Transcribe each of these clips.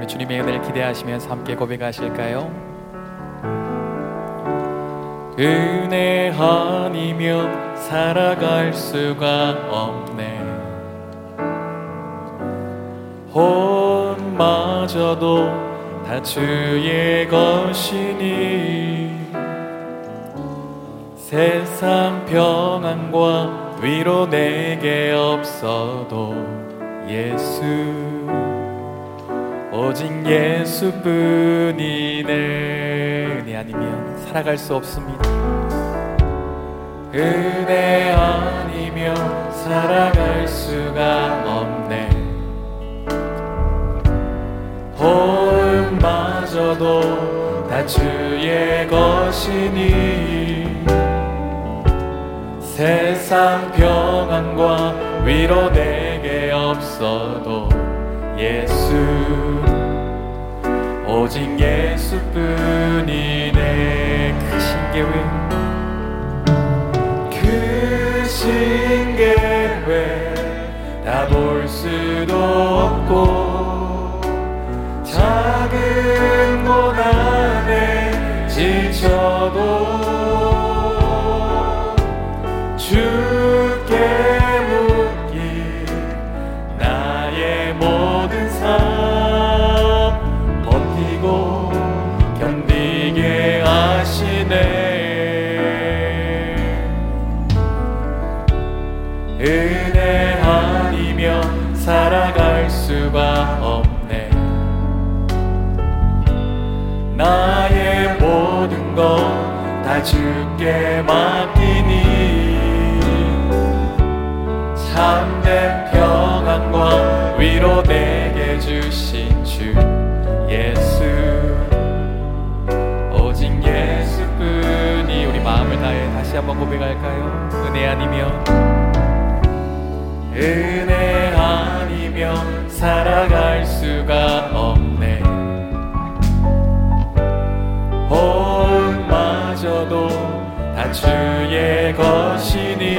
우리 주님의 은혜를 기대하시면서 함께 고백하실까요? 은혜 아니면 살아갈 수가 없네 혼마저도 다 주의 것이니 세상 평안과 위로 내게 없어도 예수 오직 예수뿐이네. 은혜 아니면 살아갈 수 없습니다. 은혜 아니면 살아갈 수가 없네. 혼마저도 다 주의 것이니 세상 평안과 위로 내게 없어도 예수 오직 예수뿐이네 크신 계획 크신 계획 다 볼 수도 없고 작은 고난에 지쳐도 주 모든 것 다 주께 맡기니. 참된 평안과 위로 내게 주신 주 예수. 오직 예수뿐이 우리 마음을 다해 다시 한번 고백할까요? 은혜 아니면. 은혜 아니면 살아갈 수가 없 주의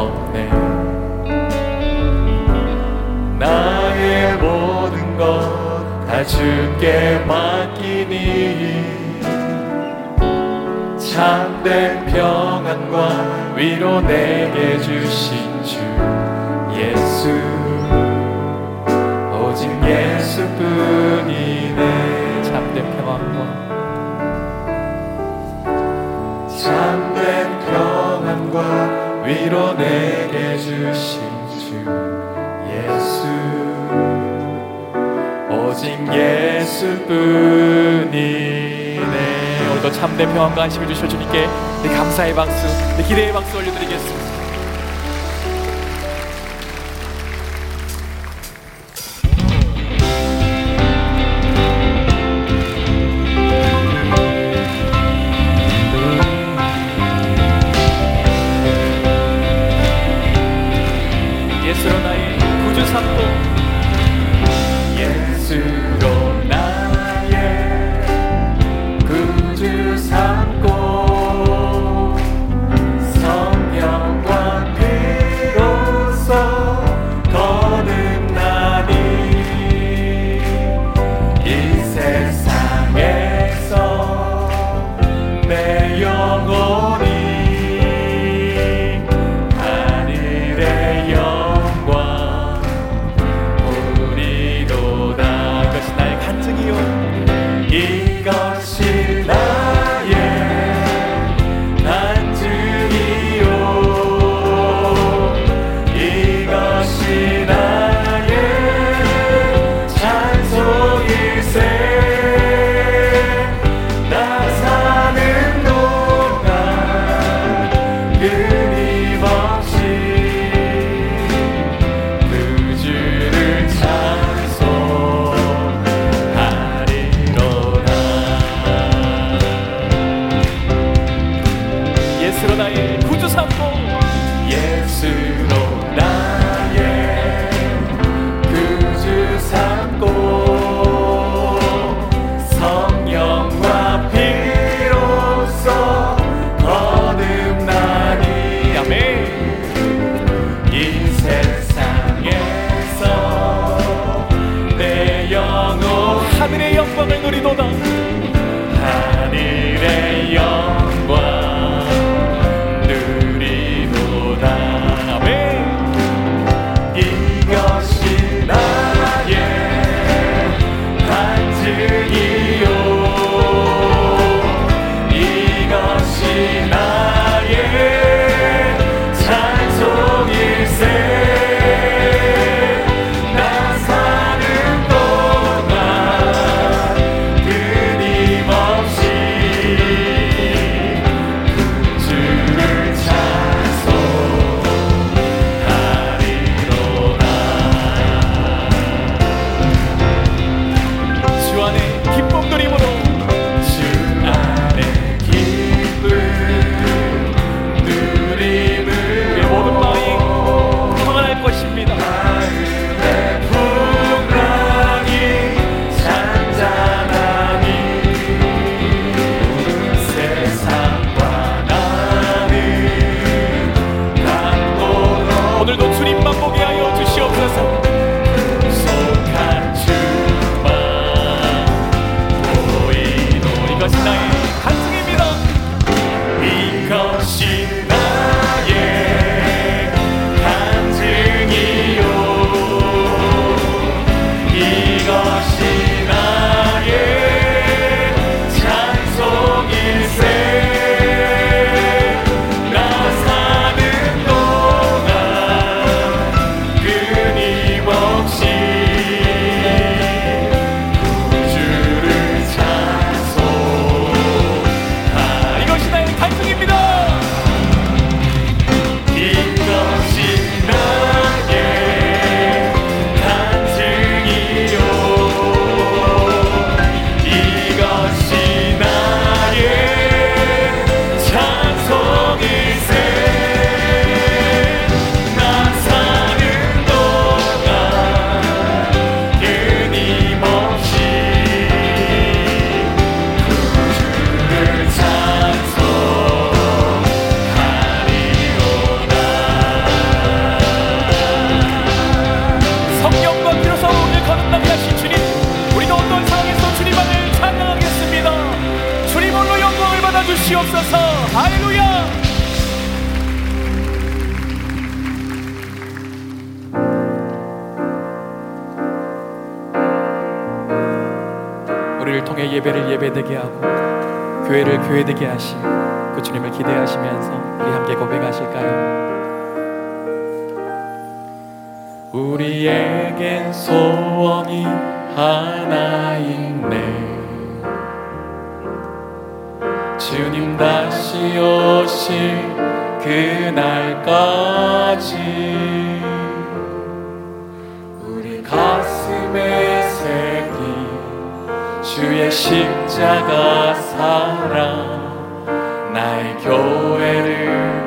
없네. 나의 모든 것 다 주께 맡기니 참된 평안과 위로 내게 주신 위로 내게 주신 주 예수 오직 예수뿐이네 오늘도 참된 평안과 안식을 주실 주님께 내 감사의 박수, 내 기대의 박수 올려드리겠습니다. 也是，路。 예배를 예배되게 하고 교회를 교회되게 하실 그 주님을 기대하시면서 우리 함께 고백하실까요? 우리에겐 소원이 하나 있네 주님 다시 오실 그날까지 우리 가슴에 새긴 주의 십자가 사랑 나의 교회를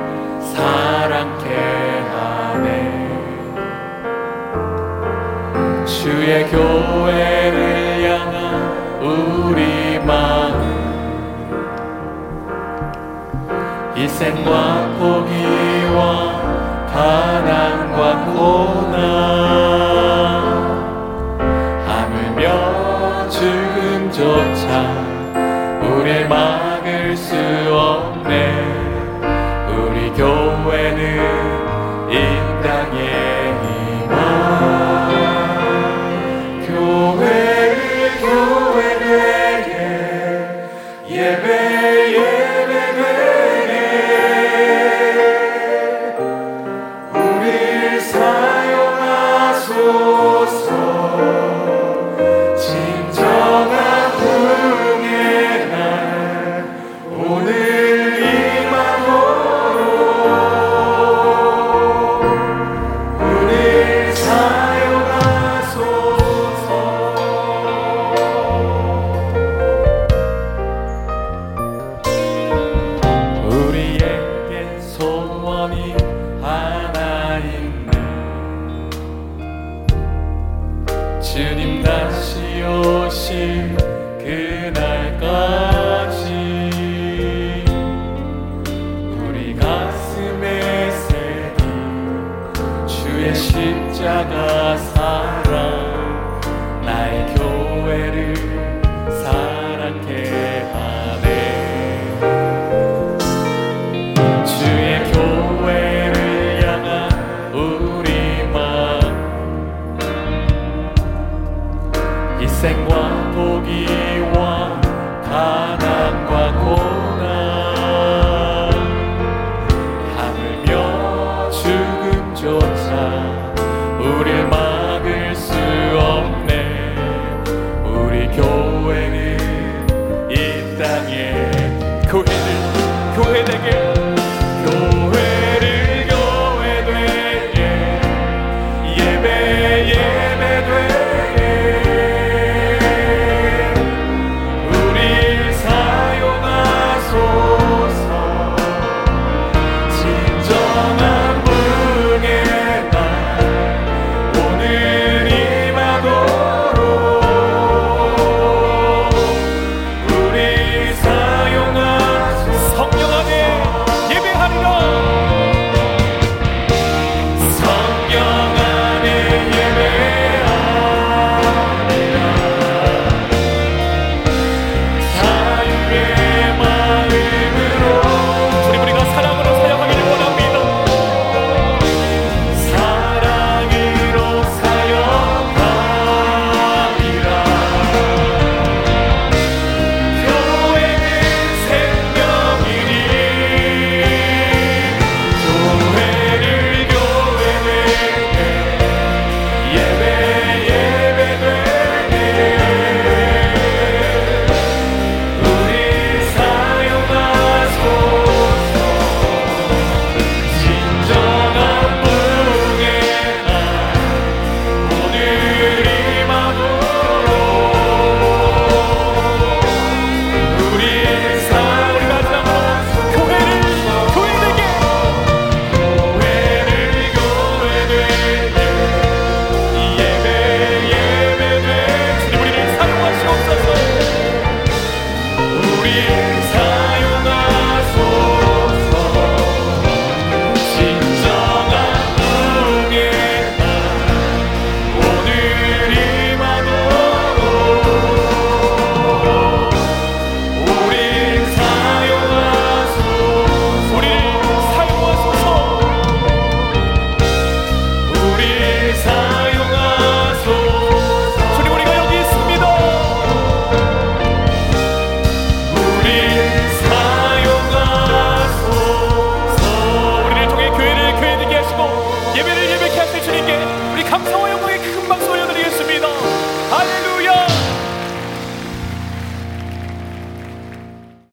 and one. 생명과 복이